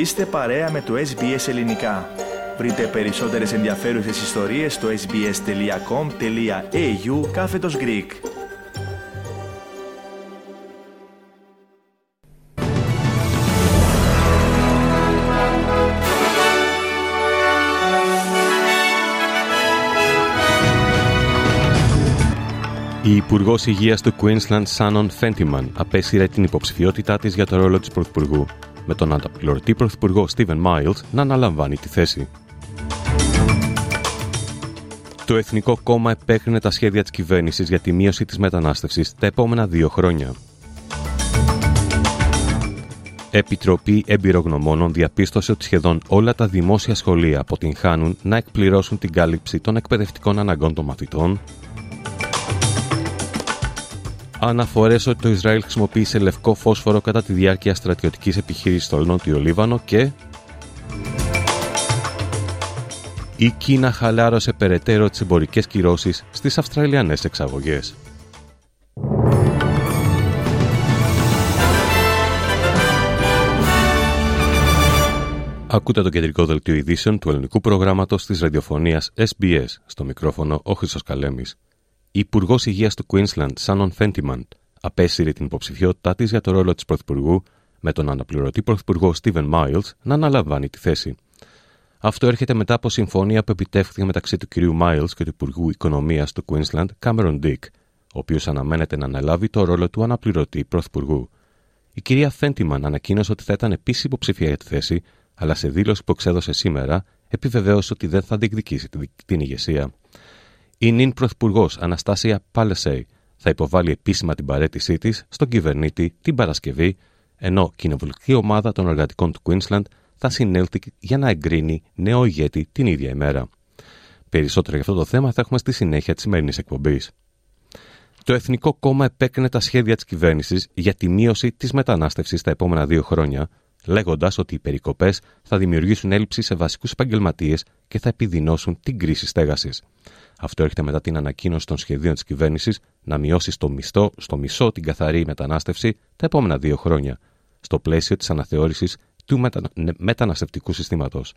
Είστε παρέα με το SBS Ελληνικά. Βρείτε περισσότερες ενδιαφέρουσες ιστορίες στο sbs.com.au κάθετος Greek. Η Υπουργός Υγείας του Queensland, Σάνον Φέντιμαν, απέσυρε την υποψηφιότητά της για το ρόλο της Πρωθυπουργού, με τον ανταπληρωτή Πρωθυπουργό Στίβεν Μάιλς να αναλαμβάνει τη θέση. Το Εθνικό Κόμμα επέκρινε τα σχέδια της κυβέρνησης για τη μείωση της μετανάστευσης τα επόμενα δύο χρόνια. Επιτροπή Εμπειρογνωμόνων διαπίστωσε ότι σχεδόν όλα τα δημόσια σχολεία αποτυγχάνουν να εκπληρώσουν την κάλυψη των εκπαιδευτικών αναγκών των μαθητών αναφορές ότι το Ισραήλ χρησιμοποίησε λευκό φόσφορο κατά τη διάρκεια στρατιωτικής επιχείρησης στο Νότιο Λίβανο και. Η Κίνα χαλάρωσε περαιτέρω τις εμπορικές κυρώσεις στις Αυστραλιανές εξαγωγές. Ακούτε το κεντρικό δελτίο ειδήσεων του ελληνικού προγράμματος της ραδιοφωνίας SBS στο μικρόφωνο ο Χρυσός Καλέμης. Η Υπουργός Υγείας του Queensland, Σάνον Φέντιμαν, απέσυρε την υποψηφιότητά της για το ρόλο της Πρωθυπουργού, με τον αναπληρωτή Πρωθυπουργό Στίβεν Μάιλς να αναλαμβάνει τη θέση. Αυτό έρχεται μετά από συμφωνία που επιτεύχθηκε μεταξύ του κ. Μάιλς και του Υπουργού Οικονομίας του Queensland, Cameron Dick, ο οποίος αναμένεται να αναλάβει το ρόλο του αναπληρωτή Πρωθυπουργού. Η κυρία Φέντιμαν ανακοίνωσε ότι θα ήταν επίσης υποψηφία για τη θέση, αλλά σε δήλωση που εξέδωσε σήμερα επιβεβαίωσε ότι δεν θα διεκδικήσει την ηγεσία. Η νυν Πρωθυπουργός Αναστάσια Πάλεσεϊ θα υποβάλει επίσημα την παρέτησή της στον κυβερνήτη την Παρασκευή, ενώ η κοινοβουλική ομάδα των εργατικών του Queensland θα συνέλθει για να εγκρίνει νέο ηγέτη την ίδια ημέρα. Περισσότερα για αυτό το θέμα θα έχουμε στη συνέχεια της σημερινής εκπομπής. Το Εθνικό Κόμμα επέκρινε τα σχέδια της κυβέρνησης για τη μείωση της μετανάστευσης τα επόμενα δύο χρόνια, λέγοντας ότι οι περικοπές θα δημιουργήσουν έλλειψη σε βασικούς επαγγελματίες και θα επιδεινώσουν την κρίση στέγασης. Αυτό έρχεται μετά την ανακοίνωση των σχεδίων της κυβέρνησης να μειώσει στο, μισθό, στο μισό την καθαρή μετανάστευση τα επόμενα δύο χρόνια, στο πλαίσιο της αναθεώρησης του μετα... μεταναστευτικού συστήματος.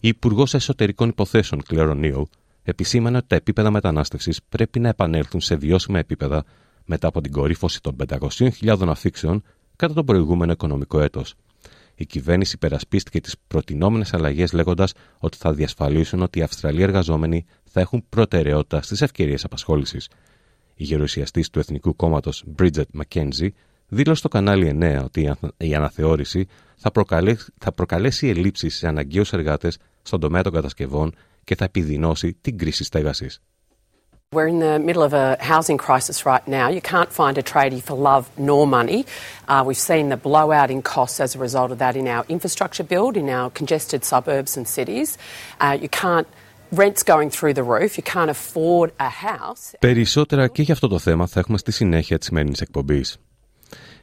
Η Υπουργός Εσωτερικών Υποθέσεων, Κλέρο Νίολ, επισήμανε ότι τα επίπεδα μετανάστευσης πρέπει να επανέλθουν σε βιώσιμα επίπεδα μετά από την κορύφωση των 500.000 αφήξεων κατά το προηγούμενο οικονομικό έτος η κυβέρνηση υπερασπίστηκε τις προτινόμενες αλλαγές λέγοντας ότι θα διασφαλίσουν ότι οι Αυστραλοί εργαζόμενοι θα έχουν προτεραιότητα στις ευκαιρίες απασχόλησης. Η γερουσιαστής του Εθνικού Κόμματος Bridget McKenzie δήλωσε στο κανάλι 9 ότι η αναθεώρηση θα προκαλέσει, θα προκαλέσει ελλείψεις σε αναγκαίους εργάτες στον τομέα των κατασκευών και θα επιδεινώσει την κρίση στέγαση. We're in the middle of a housing crisis right now. You can't find a tradie for love nor money. Uh, we've seen the blowout in costs as a result of that in our infrastructure build, in our congested suburbs and cities. Uh, you can't Rents going through the roof. You can't afford a house. Περισσότερα και για αυτό το θέμα θα έχουμε στη συνέχεια της σημερινής εκπομπής.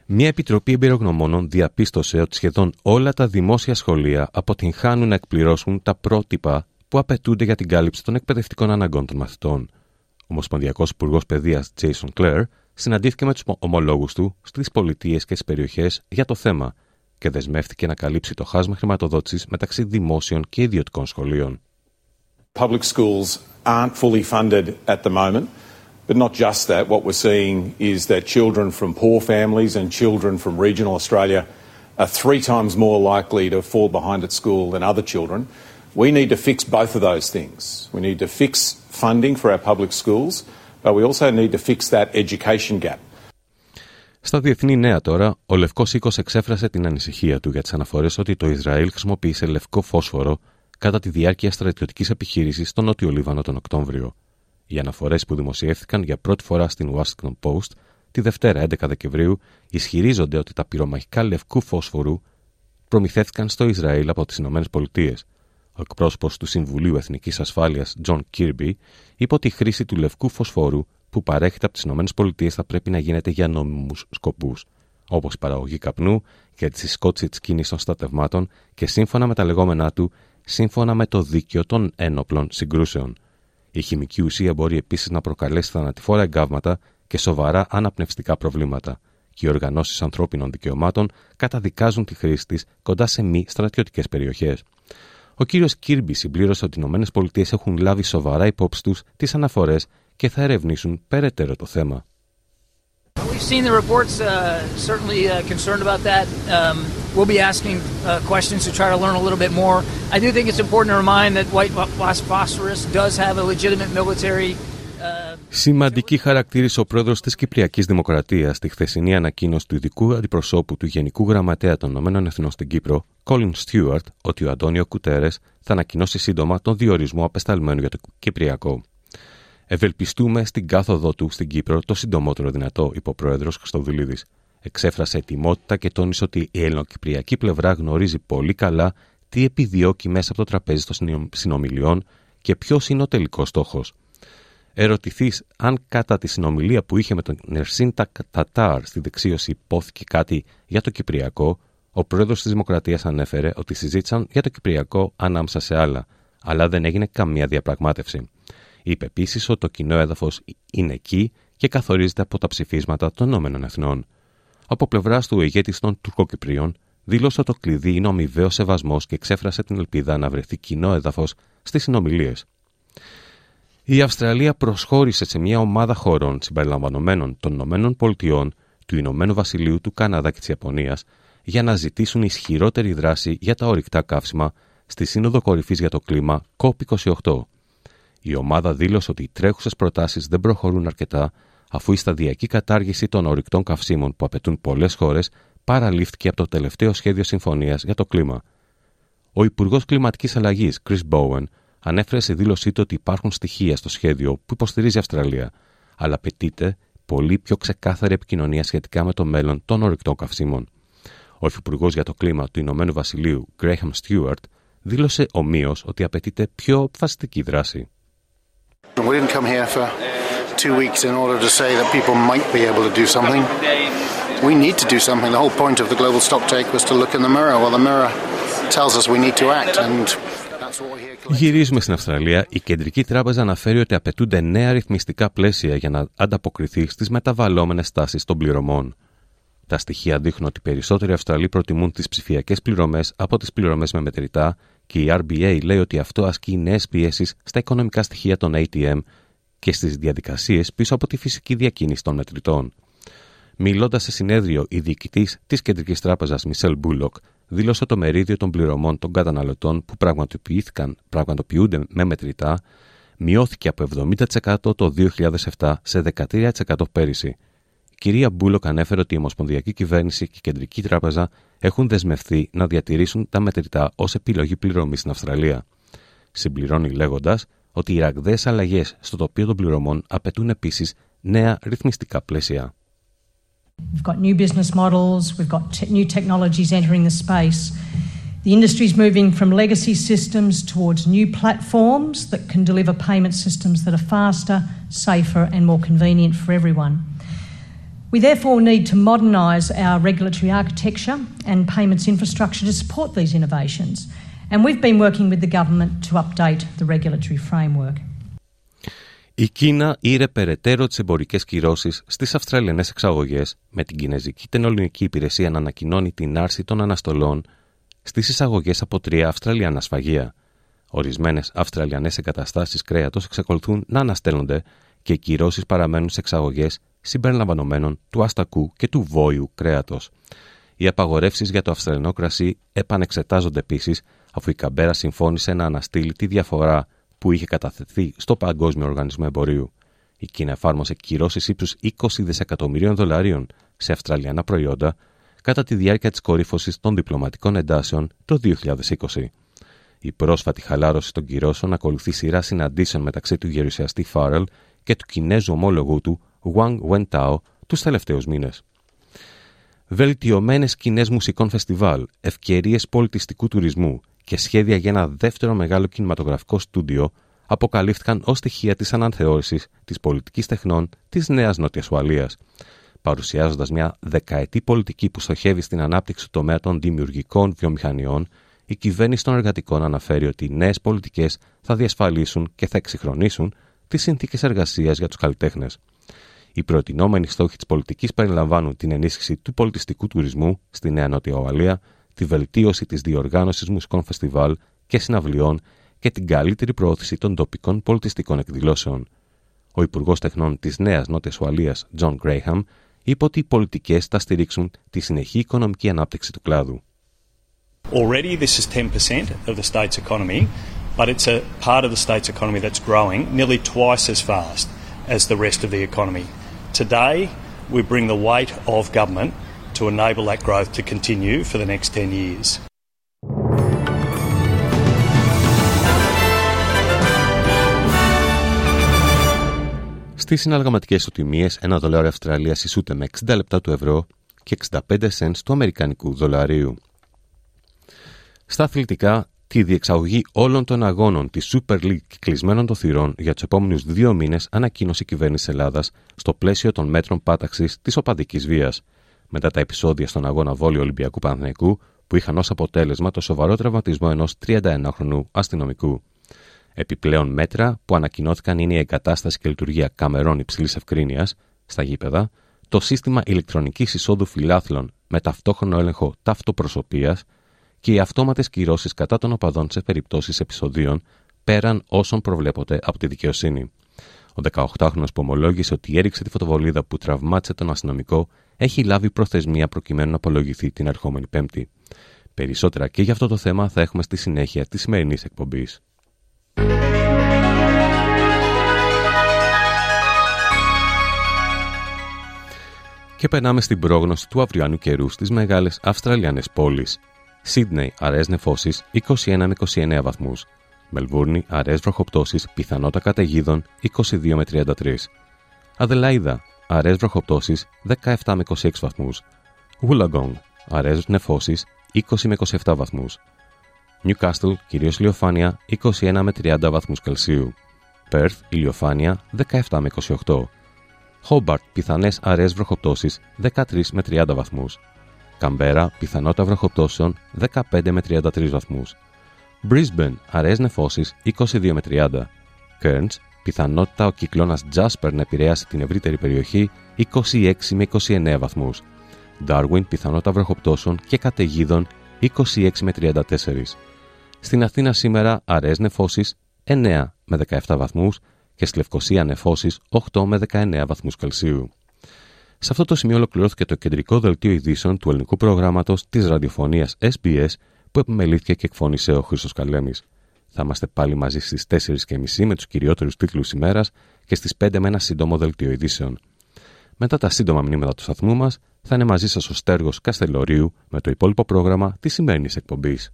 Μια επιτροπή εμπειρογνωμόνων διαπίστωσε ότι σχεδόν όλα τα δημόσια σχολεία αποτυγχάνουν να εκπληρώσουν τα πρότυπα που απαιτούνται για την κάλυψη των εκπαιδευτικών αναγκών των μαθητών. Ο Ομοσπονδιακός Υπουργός Παιδείας Jason Clare συναντήθηκε με τους ομολόγους του στις πολιτείες και στις περιοχές για το θέμα και δεσμεύτηκε να καλύψει το χάσμα χρηματοδότησης μεταξύ δημόσιων και ιδιωτικών σχολείων. Public schools aren't fully funded at the moment. But not just that, what we're seeing is that children from poor families and children from regional Australia are three times more likely to fall behind at school than other children. We need to fix both of those things. We need to fix funding for our public schools, but we also need to fix that education gap. Στα διεθνή νέα τώρα, ο Λευκό Οίκο εξέφρασε την ανησυχία του για τι αναφορέ ότι το Ισραήλ χρησιμοποίησε λευκό φόσφορο κατά τη διάρκεια στρατιωτικής επιχείρησης στο Νότιο Λίβανο τον Οκτώβριο. Οι αναφορές που δημοσιεύθηκαν για πρώτη φορά στην Washington Post τη Δευτέρα 11 Δεκεμβρίου ισχυρίζονται ότι τα πυρομαχικά λευκού φόσφορου προμηθεύτηκαν στο Ισραήλ από τις ΗΠΑ ο εκπρόσωπος του Συμβουλίου Εθνικής Ασφάλειας, John Kirby, είπε ότι η χρήση του λευκού φωσφόρου που παρέχεται από τις ΗΠΑ θα πρέπει να γίνεται για νόμιμους σκοπούς, όπως η παραγωγή καπνού και τη συσκότηση τη κίνησης των στατευμάτων και σύμφωνα με τα λεγόμενά του, σύμφωνα με το δίκαιο των ένοπλων συγκρούσεων. Η χημική ουσία μπορεί επίσης να προκαλέσει θανατηφόρα εγκάβματα και σοβαρά αναπνευστικά προβλήματα, και και οι οργανώσεις ανθρώπινων δικαιωμάτων καταδικάζουν τη χρήση της κοντά σε μη στρατιωτικές περιοχές. Ο κύριος Κίρμπι συμπλήρωσε ότι οι ΗΠΑ έχουν λάβει σοβαρά υπόψη τους τις αναφορές και θα ερευνήσουν περαιτέρω το θέμα. We've seen the reports, uh, certainly uh, concerned about that. Um, we'll be asking uh, questions to try to learn a little bit more. I do think it's important to remind that white phosphorus does have a legitimate military Σημαντική χαρακτήρισε ο πρόεδρος της Κυπριακής Δημοκρατίας στη χθεσινή ανακοίνωση του ειδικού αντιπροσώπου του Γενικού Γραμματέα των Ηνωμένων Εθνών στην Κύπρο, Colin Stewart, ότι ο Αντώνιο Κουτέρες θα ανακοινώσει σύντομα τον διορισμό απεσταλμένου για το Κυπριακό. Ευελπιστούμε στην κάθοδό του στην Κύπρο το συντομότερο δυνατό, είπε ο πρόεδρος Χρυστοδουλίδη. Εξέφρασε ετοιμότητα και τόνισε ότι η ελληνοκυπριακή πλευρά γνωρίζει πολύ καλά τι επιδιώκει μέσα από το τραπέζι των συνομιλιών και ποιος είναι ο τελικός στόχος ερωτηθείς αν κατά τη συνομιλία που είχε με τον Νερσίν Τατάρ στη δεξίωση υπόθηκε κάτι για το Κυπριακό, ο πρόεδρος της Δημοκρατίας ανέφερε ότι συζήτησαν για το Κυπριακό ανάμεσα σε άλλα, αλλά δεν έγινε καμία διαπραγμάτευση. Είπε επίσης ότι το κοινό έδαφος είναι εκεί και καθορίζεται από τα ψηφίσματα των Ηνωμένων Εθνών. Από πλευρά του, ο ηγέτη των Τουρκοκυπρίων δήλωσε ότι το κλειδί είναι ο αμοιβαίο σεβασμός και εξέφρασε την ελπίδα να βρεθεί κοινό έδαφος στις συνομιλίες. Η Αυστραλία προσχώρησε σε μια ομάδα χωρών συμπεριλαμβανομένων των Ηνωμένων Πολιτειών, του Ηνωμένου Βασιλείου, του Καναδά και της Ιαπωνίας για να ζητήσουν ισχυρότερη δράση για τα ορυκτά καύσιμα στη Σύνοδο Κορυφής για το Κλίμα COP28. Η ομάδα δήλωσε ότι οι τρέχουσες προτάσεις δεν προχωρούν αρκετά, αφού η σταδιακή κατάργηση των ορυκτών καυσίμων που απαιτούν πολλές χώρες παραλήφθηκε από το τελευταίο σχέδιο συμφωνίας για το κλίμα. Ο Υπουργός Κλιματικής Αλλαγής, Chris Bowen, ανέφερε σε δήλωσή του ότι υπάρχουν στοιχεία στο σχέδιο που υποστηρίζει η Αυστραλία, αλλά απαιτείται πολύ πιο ξεκάθαρη επικοινωνία σχετικά με το μέλλον των ορεικτών καυσίμων. Ο Υφυπουργός για το Κλίμα του Ηνωμένου Βασιλείου, Graham Stewart, δήλωσε ομοίως ότι απαιτείται πιο αποφασιστική δράση. We didn't come here for two weeks in order to say that people might be able to do something. We need to do something. The whole point of the global stocktake was to look in the mirror. Well, the mirror tells us we need to act, and Γυρίζουμε στην Αυστραλία. Η Κεντρική Τράπεζα αναφέρει ότι απαιτούνται νέα ρυθμιστικά πλαίσια για να ανταποκριθεί στις μεταβαλλόμενες τάσεις των πληρωμών. Τα στοιχεία δείχνουν ότι περισσότεροι Αυστραλοί προτιμούν τις ψηφιακές πληρωμές από τις πληρωμές με μετρητά και η RBA λέει ότι αυτό ασκεί νέες πιέσεις στα οικονομικά στοιχεία των ATM και στις διαδικασίες πίσω από τη φυσική διακίνηση των μετρητών. Μιλώντας σε συνέδριο, η διοικητής της Κεντρικής Τράπεζας Μισελ Μπούλοκ δήλωσε το μερίδιο των πληρωμών των καταναλωτών που πραγματοποιήθηκαν, πραγματοποιούνται με μετρητά μειώθηκε από 70% το 2007 σε 13% πέρυσι. Η κυρία Μπούλοκ ανέφερε ότι η Ομοσπονδιακή Κυβέρνηση και η Κεντρική Τράπεζα έχουν δεσμευθεί να διατηρήσουν τα μετρητά ως επιλογή πληρωμής στην Αυστραλία. Συμπληρώνει λέγοντας ότι οι ραγδαίε αλλαγέ στο τοπίο των πληρωμών απαιτούν επίση νέα ρυθμιστικά πλαίσια. We've got new business models, we've got te- new technologies entering the space. The industry is moving from legacy systems towards new platforms that can deliver payment systems that are faster, safer, and more convenient for everyone. We therefore need to modernise our regulatory architecture and payments infrastructure to support these innovations. And we've been working with the government to update the regulatory framework. Η Κίνα ήρε περαιτέρω τις εμπορικές κυρώσεις στις Αυστραλιανές εξαγωγές, με την Κινέζικη Τεχνολογική Υπηρεσία να ανακοινώνει την άρση των αναστολών στις εισαγωγές από τρία Αυστραλιανά σφαγεία. Ορισμένες Αυστραλιανές εγκαταστάσεις κρέατος εξακολουθούν να αναστέλλονται και οι κυρώσεις παραμένουν σε εξαγωγές συμπεριλαμβανομένων του αστακού και του βόηου κρέατος. Οι απαγορεύσεις για το Αυστραλιανό κρασί επανεξετάζονται επίσης, αφού η Καμπέρα συμφώνησε να αναστείλει τη διαφορά που είχε καταθεθεί στο Παγκόσμιο Οργανισμό Εμπορίου. Η Κίνα εφάρμοσε κυρώσεις ύψους 20 δισεκατομμυρίων δολαρίων σε Αυστραλιανά προϊόντα κατά τη διάρκεια της κορύφωσης των διπλωματικών εντάσεων το 2020. Η πρόσφατη χαλάρωση των κυρώσεων ακολουθεί σειρά συναντήσεων μεταξύ του γερουσιαστή Φάρελ και του Κινέζου ομόλογου του Wang Wentao τους τελευταίους μήνες. Βελτιωμένες κοινέ μουσικών φεστιβάλ, ευκαιρίες πολιτιστικού τουρισμού, και σχέδια για ένα δεύτερο μεγάλο κινηματογραφικό στούντιο αποκαλύφθηκαν ως στοιχεία της αναθεώρησης της πολιτικής τεχνών της Νέας Νότιας Ουαλίας, παρουσιάζοντας μια δεκαετή πολιτική που στοχεύει στην ανάπτυξη του τομέα των δημιουργικών βιομηχανιών, η κυβέρνηση των εργατικών αναφέρει ότι οι νέες πολιτικές θα διασφαλίσουν και θα εξυγχρονίσουν τις συνθήκες εργασίας για τους καλλιτέχνες. Οι προτινόμενοι στόχοι της πολιτικής περιλαμβάνουν την ενίσχυση του πολιτιστικού τουρισμού στη Νέα Νότια Ουαλία, τη βελτίωση της διοργάνωσης μουσικών φεστιβάλ και συναυλιών και την καλύτερη προώθηση των τοπικών πολιτιστικών εκδηλώσεων. Ο Υπουργός Τεχνών της Νέας Νότιας Ουαλίας, John Graham, είπε ότι οι πολιτικές θα στηρίξουν τη συνεχή οικονομική ανάπτυξη του κλάδου. Already, this is 10% of the state's economy, but it's a part of the state's economy that's growing nearly twice as fast as the rest of the economy. Today, we bring the weight of government to enable that growth to continue for the next 10 years. Στις συναλλαγματικές ισοτιμίε, ένα δολάριο Αυστραλίας ισούται με 60 λεπτά του ευρώ και 65 cents του Αμερικανικού δολαρίου. Στα αθλητικά, τη διεξαγωγή όλων των αγώνων της Super League κλεισμένων των θυρών για τους επόμενους δύο μήνες ανακοίνωσε η κυβέρνηση Ελλάδας στο πλαίσιο των μέτρων πάταξης της οπαδικής βίας. Μετά τα επεισόδια στον αγώνα Βόλιο Ολυμπιακού Παναθηναϊκού, που είχαν ως αποτέλεσμα το σοβαρό τραυματισμό ενός 31χρονου αστυνομικού. Επιπλέον μέτρα που ανακοινώθηκαν είναι η εγκατάσταση και λειτουργία καμερών υψηλής ευκρίνειας στα γήπεδα, το σύστημα ηλεκτρονικής εισόδου φιλάθλων με ταυτόχρονο έλεγχο ταυτοπροσωπία και οι αυτόματες κυρώσεις κατά των οπαδών σε περιπτώσεις επεισοδίων πέραν όσων προβλέπονται από τη δικαιοσύνη. Ο 18χρονο που ομολόγησε ότι έριξε τη φωτοβολίδα που τραυμάτισε τον αστυνομικό έχει λάβει προθεσμία προκειμένου να απολογηθεί την ερχόμενη Πέμπτη. Περισσότερα και για αυτό το θέμα θα έχουμε στη συνέχεια της σημερινής εκπομπής. Και περνάμε στην πρόγνωση του αυριανού καιρού στις μεγάλες Αυστραλιανές πόλεις. Σίδνεϊ, αραιές νεφώσεις 21 με 29 βαθμούς. Μελβούρνη, αραιές βροχοπτώσεις, πιθανότητα καταιγίδων 22 με 33. Αδελαίδα, αραιές βροχοπτώσεις 17 με 26 βαθμούς. Wollongong, αραιές νεφώσεις 20 με 27 βαθμούς. Newcastle, κυρίως ηλιοφάνεια 21 με 30 βαθμούς Κελσίου. Perth, ηλιοφάνεια 17 με 28. Hobart, πιθανές αραιές βροχοπτώσεις 13 με 30 βαθμούς. Καμπέρα, πιθανότητα βροχοπτώσεων 15 με 33 βαθμούς. Brisbane, αραιές νεφώσεις 22 με 30. Cairns, πιθανότητα ο κυκλώνας Jasper να επηρεάσει την ευρύτερη περιοχή 26 με 29 βαθμούς. Darwin, πιθανότητα βροχοπτώσεων και καταιγίδων 26 με 34. Στην Αθήνα σήμερα αραιές νεφώσεις 9 με 17 βαθμούς και στη Λευκοσία νεφώσεις 8 με 19 βαθμούς Κελσίου. Σε αυτό το σημείο ολοκληρώθηκε το κεντρικό δελτίο ειδήσεων του ελληνικού προγράμματος της ραδιοφωνίας SBS που επιμελήθηκε και εκφώνησε ο Χρήστος Καλέμης. Θα είμαστε πάλι μαζί στις 4.30 με τους κυριότερους τίτλους ημέρας και στις 5 με ένα σύντομο δελτίο ειδήσεων. Μετά τα σύντομα μηνύματα του σταθμού μας θα είναι μαζί σας ο Στέργος Καστελωρίου με το υπόλοιπο πρόγραμμα της σημερινής εκπομπής.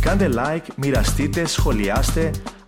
Κάντε like, μοιραστείτε, σχολιάστε,